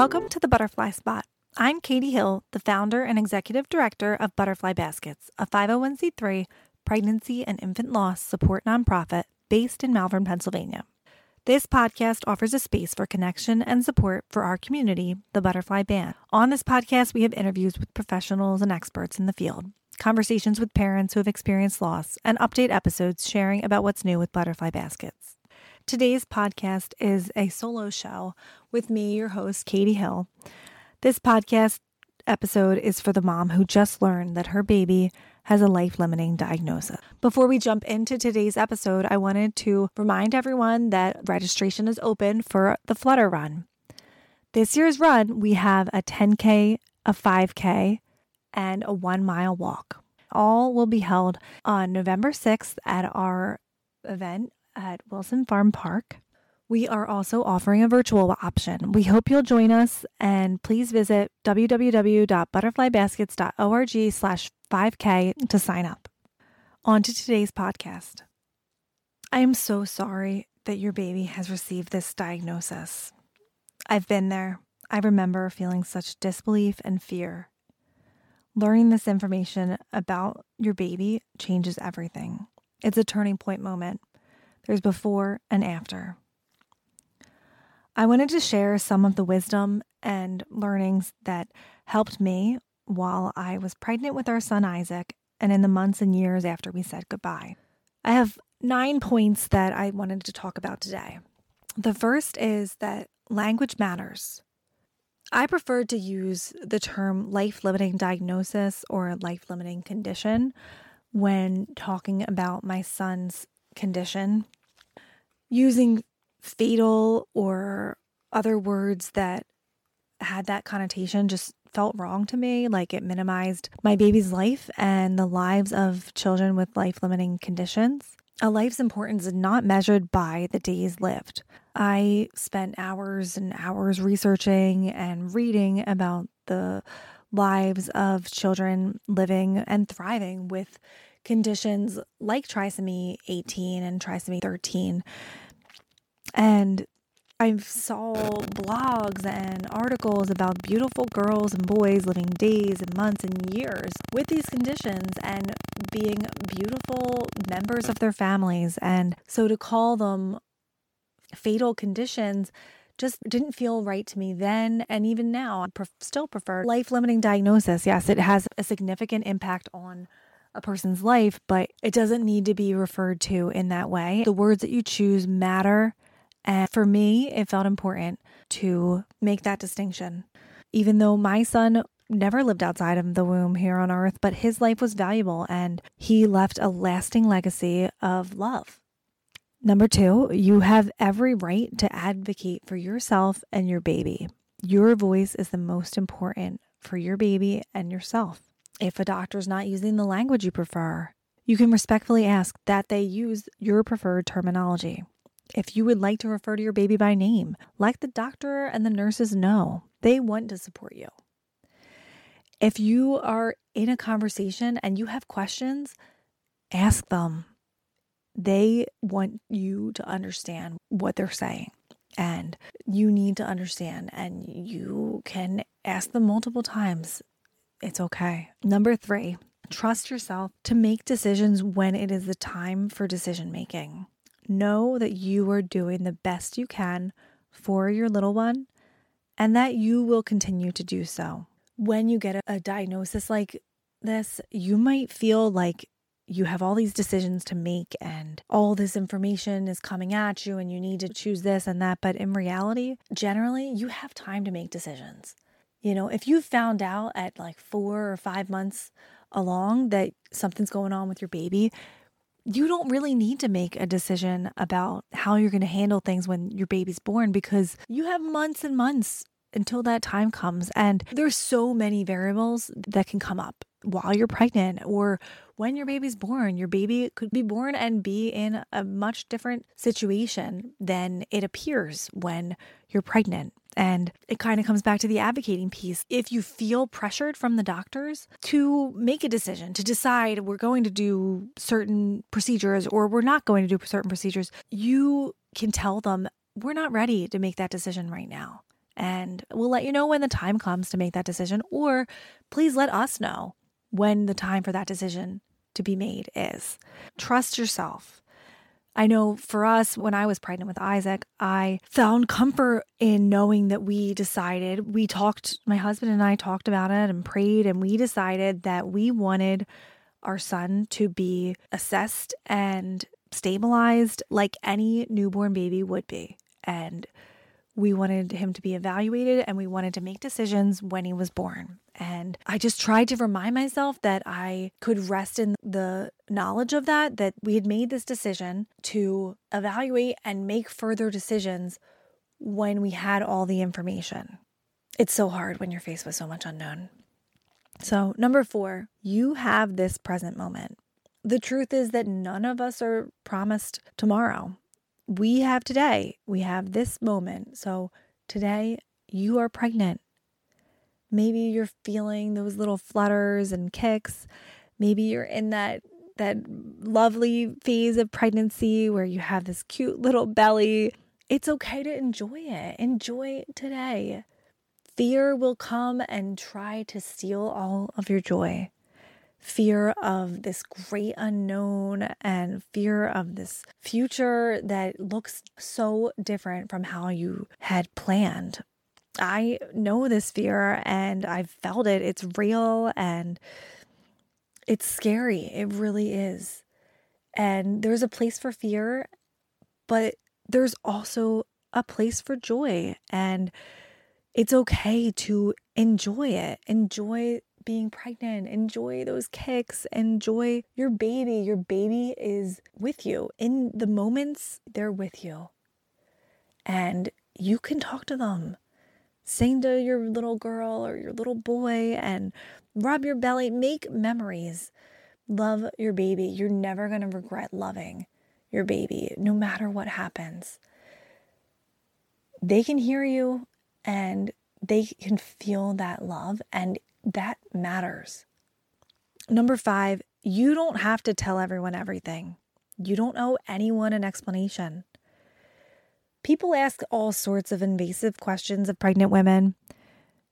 Welcome to the Butterfly Spot. I'm Katie Hill, the founder and executive director of Butterfly Baskets, a 501c3 pregnancy and infant loss support nonprofit based in Malvern, Pennsylvania. This podcast offers a space for connection and support for our community, the Butterfly Band. On this podcast, we have interviews with professionals and experts in the field, conversations with parents who have experienced loss, and update episodes sharing about what's new with Butterfly Baskets. Today's podcast is a solo show with me, your host, Katie Hill. This podcast episode is for the mom who just learned that her baby has a life limiting diagnosis. Before we jump into today's episode, I wanted to remind everyone that registration is open for the Flutter Run. This year's run, we have a 10K, a 5K, and a one mile walk. All will be held on November 6th at our event at Wilson Farm Park. We are also offering a virtual option. We hope you'll join us and please visit www.butterflybaskets.org slash 5K to sign up. On to today's podcast. I am so sorry that your baby has received this diagnosis. I've been there. I remember feeling such disbelief and fear. Learning this information about your baby changes everything. It's a turning point moment. There's before and after. I wanted to share some of the wisdom and learnings that helped me while I was pregnant with our son Isaac and in the months and years after we said goodbye. I have nine points that I wanted to talk about today. The first is that language matters. I prefer to use the term life limiting diagnosis or life limiting condition when talking about my son's condition. Using fatal or other words that had that connotation just felt wrong to me. Like it minimized my baby's life and the lives of children with life limiting conditions. A life's importance is not measured by the days lived. I spent hours and hours researching and reading about the lives of children living and thriving with conditions like trisomy 18 and trisomy 13. And I saw blogs and articles about beautiful girls and boys living days and months and years with these conditions and being beautiful members of their families. And so to call them fatal conditions just didn't feel right to me then and even now. I still prefer life limiting diagnosis. Yes, it has a significant impact on a person's life, but it doesn't need to be referred to in that way. The words that you choose matter and for me, it felt important to make that distinction. Even though my son never lived outside of the womb here on earth, but his life was valuable and he left a lasting legacy of love. Number two, you have every right to advocate for yourself and your baby. Your voice is the most important for your baby and yourself. If a doctor's not using the language you prefer, you can respectfully ask that they use your preferred terminology. If you would like to refer to your baby by name, let the doctor and the nurses know. They want to support you. If you are in a conversation and you have questions, ask them. They want you to understand what they're saying, and you need to understand, and you can ask them multiple times. It's okay. Number three, trust yourself to make decisions when it is the time for decision making. Know that you are doing the best you can for your little one and that you will continue to do so. When you get a, diagnosis like this, you might feel like you have all these decisions to make and all this information is coming at you and you need to choose this and that. But in reality, generally, you have time to make decisions. You know, if you found out at like four or five months along that something's going on with your baby, you don't really need to make a decision about how you're going to handle things when your baby's born because you have months and months until that time comes. And there's so many variables that can come up while you're pregnant or when your baby's born. Your baby could be born and be in a much different situation than it appears when you're pregnant. And it kind of comes back to the advocating piece. If you feel pressured from the doctors to make a decision, to decide we're going to do certain procedures or we're not going to do certain procedures, you can tell them, we're not ready to make that decision right now. And we'll let you know when the time comes to make that decision, or please let us know when the time for that decision to be made is. Trust yourself. I know for us, when I was pregnant with Isaac, I found comfort in knowing that we decided, we talked, my husband and I talked about it and prayed, and we decided that we wanted our son to be assessed and stabilized like any newborn baby would be. And we wanted him to be evaluated and we wanted to make decisions when he was born. And I just tried to remind myself that I could rest in the knowledge of that, that we had made this decision to evaluate and make further decisions when we had all the information. It's so hard when you're faced with so much unknown. So, number four, you have this present moment. The truth is that none of us are promised tomorrow we have today, we have this moment. So today you are pregnant. Maybe you're feeling those little flutters and kicks. Maybe you're in that that lovely phase of pregnancy where you have this cute little belly. It's okay to enjoy it. Enjoy today. Fear will come and try to steal all of your joy fear of this great unknown and fear of this future that looks so different from how you had planned. I know this fear and I've felt it. It's real and it's scary. It really is. And there's a place for fear, but there's also a place for joy. And it's okay to enjoy it. Enjoy being pregnant. Enjoy those kicks. Enjoy your baby. Your baby is with you. In the moments, they're with you. And you can talk to them. Sing to your little girl or your little boy and rub your belly. Make memories. Love your baby. You're never going to regret loving your baby, no matter what happens. They can hear you and they can feel that love. And that matters. Number five, you don't have to tell everyone everything. You don't owe anyone an explanation. People ask all sorts of invasive questions of pregnant women,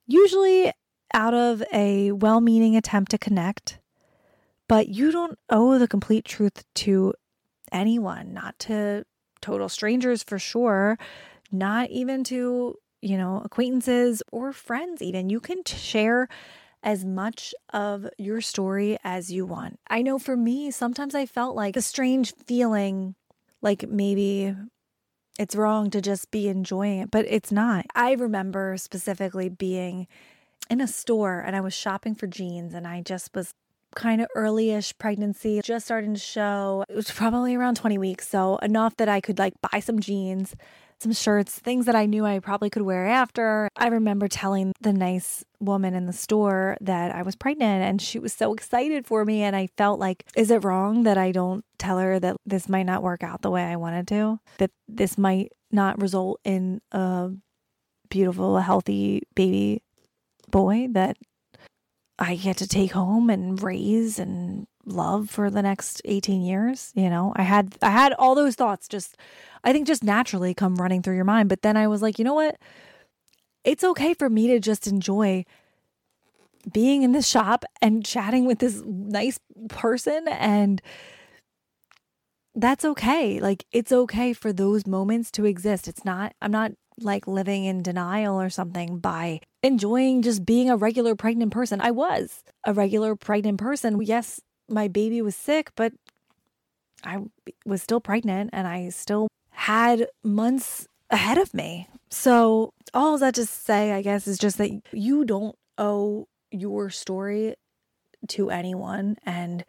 usually out of a well meaning attempt to connect. But you don't owe the complete truth to anyone, not to total strangers for sure, not even to you know, acquaintances or friends, even. You can share as much of your story as you want. I know for me, sometimes I felt like a strange feeling like maybe it's wrong to just be enjoying it, but it's not. I remember specifically being in a store and I was shopping for jeans and I just was kind of early-ish pregnancy, just starting to show. It was probably around 20 weeks, so enough that I could like buy some jeans some shirts, things that I knew I probably could wear after. I remember telling the nice woman in the store that I was pregnant and she was so excited for me. And I felt like, is it wrong that I don't tell her that this might not work out the way I wanted to? That this might not result in a beautiful, healthy baby boy that I get to take home and raise and love for the next 18 years you know? I had i had all those thoughts just i think just naturally come running through your mind but then i was like you know what? It's okay for me to just enjoy being in this shop and chatting with this nice person and that's okay. Like it's okay for those moments to exist. It's not i'm not like living in denial or something by enjoying just being a regular pregnant person. I was a regular pregnant person. Yes, my baby was sick, but I was still pregnant and I still had months ahead of me. So, all that to say, I guess, is just that you don't owe your story to anyone and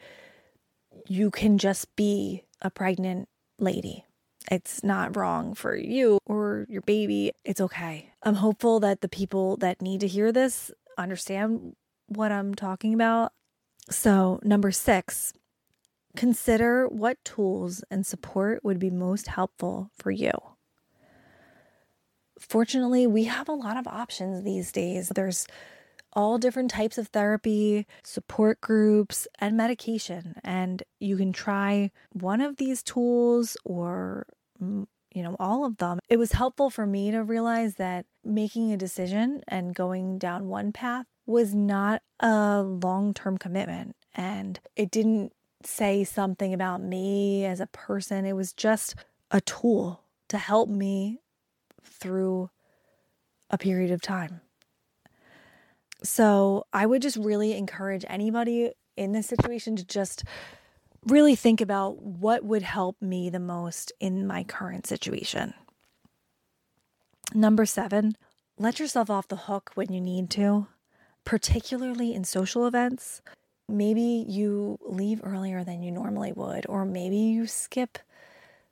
you can just be a pregnant lady. It's not wrong for you or your baby. It's okay. I'm hopeful that the people that need to hear this understand what I'm talking about. So, number six, consider what tools and support would be most helpful for you. Fortunately, we have a lot of options these days. There's all different types of therapy, support groups, and medication. And you can try one of these tools or mm, you know, all of them. It was helpful for me to realize that making a decision and going down one path was not a long term commitment. And it didn't say something about me as a person. It was just a tool to help me through a period of time. So I would just really encourage anybody in this situation to just really think about what would help me the most in my current situation. Number seven, let yourself off the hook when you need to, particularly in social events. Maybe you leave earlier than you normally would, or maybe you skip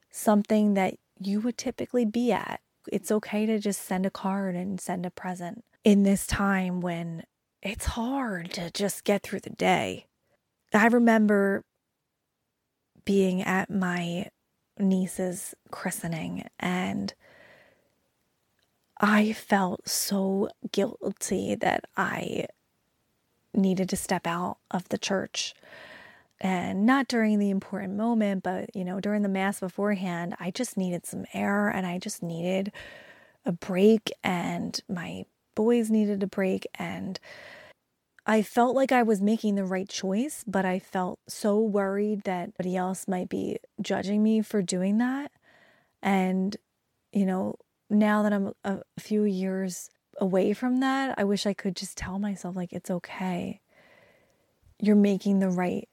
something that you would typically be at. It's okay to just send a card and send a present in this time when it's hard to just get through the day. I remember being at my niece's christening and I felt so guilty that I needed to step out of the church. And not during the important moment, but you know, during the mass beforehand, I just needed some air and I just needed a break and my boys needed a break and I felt like I was making the right choice, but I felt so worried that somebody else might be judging me for doing that. And, you know, now that I'm a, few years away from that, I wish I could just tell myself, like, it's okay. You're making the right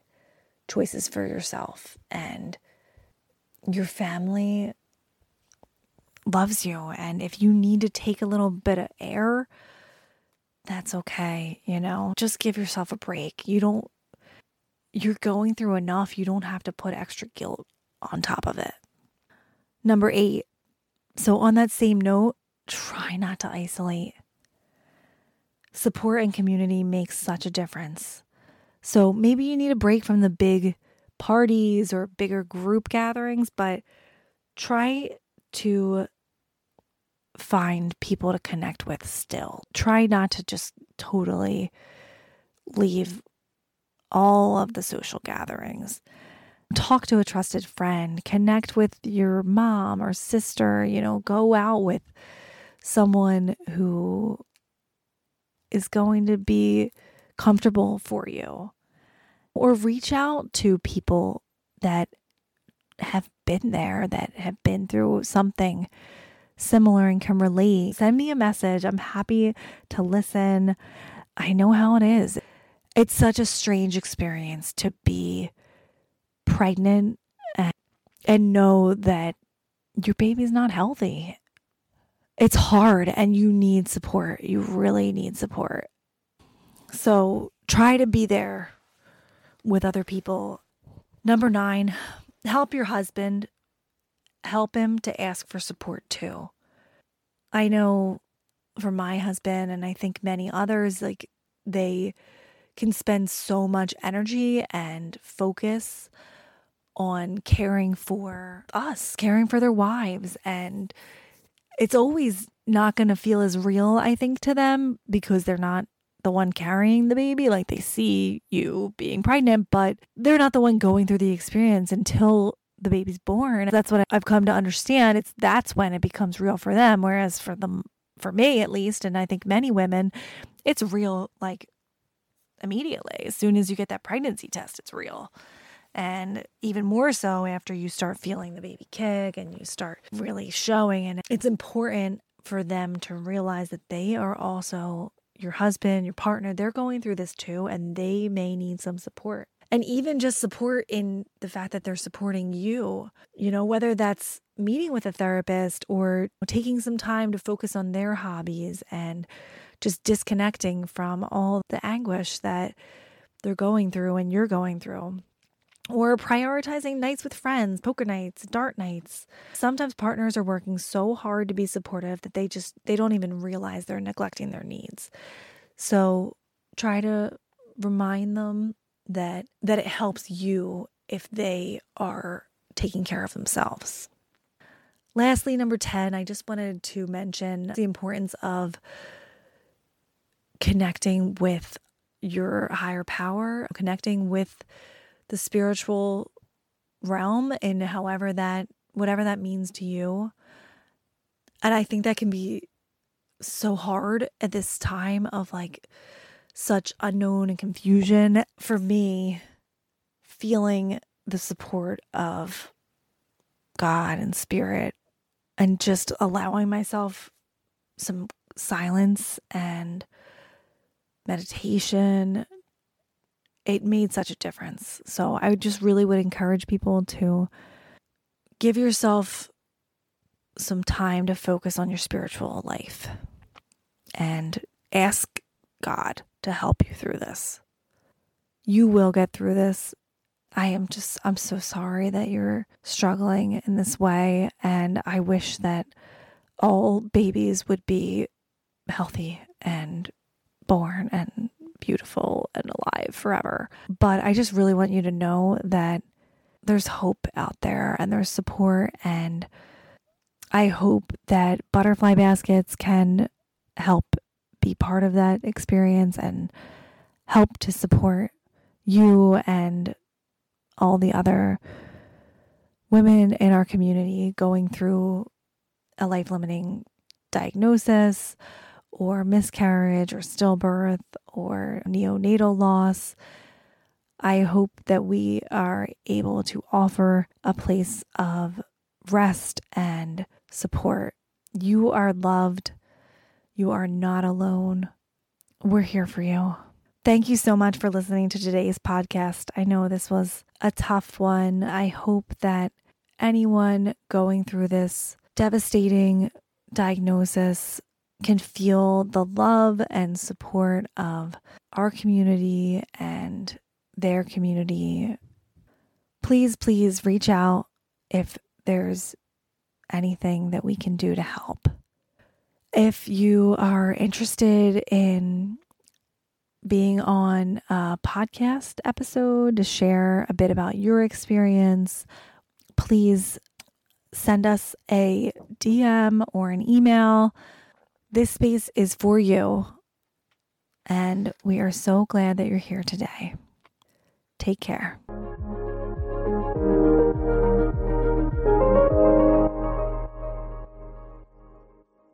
choices for yourself, and your family loves you. And if you need to take a little bit of air, that's okay. You know, just give yourself a break. You don't, you're going through enough. You don't have to put extra guilt on top of it. Number eight. So, on that same note, try not to isolate. Support and community makes such a difference. So, maybe you need a break from the big parties or bigger group gatherings, but try to find people to connect with still. Try not to just totally leave all of the social gatherings. Talk to a trusted friend, connect with your mom or sister, you know, go out with someone who is going to be comfortable for you. Or reach out to people that have been there, that have been through something similar and can relate, send me a message. I'm happy to listen. I know how it is. It's such a strange experience to be pregnant and, and know that your baby's not healthy. It's hard and you need support. You really need support. So try to be there with other people. Number nine, help your husband help him to ask for support too. I know for my husband, and I think many others, like they can spend so much energy and focus on caring for us, caring for their wives. And it's always not going to feel as real, I think, to them because they're not the one carrying the baby. Like they see you being pregnant, but they're not the one going through the experience until the baby's born. That's what I've come to understand. It's that's when it becomes real for them. Whereas for them, for me at least, and I think many women, it's real like immediately. As soon as you get that pregnancy test, it's real. And even more so after you start feeling the baby kick and you start really showing. And it's important for them to realize that they are also your husband, your partner, they're going through this too, and they may need some support and even just support in the fact that they're supporting you, you know, whether that's meeting with a therapist or taking some time to focus on their hobbies and just disconnecting from all the anguish that they're going through and you're going through. Or prioritizing nights with friends, poker nights, dart nights. Sometimes partners are working so hard to be supportive that they just they don't even realize they're neglecting their needs. So try to remind them that that it helps you if they are taking care of themselves. Lastly, number 10, I just wanted to mention the importance of connecting with your higher power, connecting with the spiritual realm in however that whatever that means to you. And I think that can be so hard at this time of like such unknown and confusion for me feeling the support of God and spirit and just allowing myself some silence and meditation it made such a difference so i just really would encourage people to give yourself some time to focus on your spiritual life and ask God to help you through this. You will get through this. I am just, I'm so sorry that you're struggling in this way. And I wish that all babies would be healthy and born and beautiful and alive forever. But I just really want you to know that there's hope out there and there's support. And I hope that butterfly baskets can help be part of that experience and help to support you and all the other women in our community going through a life limiting diagnosis or miscarriage or stillbirth or neonatal loss. I hope that we are able to offer a place of rest and support. You are loved. You are not alone. We're here for you. Thank you so much for listening to today's podcast. I know this was a tough one. I hope that anyone going through this devastating diagnosis can feel the love and support of our community and their community, please, please reach out if there's anything that we can do to help. If you are interested in being on a podcast episode to share a bit about your experience, please send us a DM or an email. This space is for you. And we are so glad that you're here today. Take care.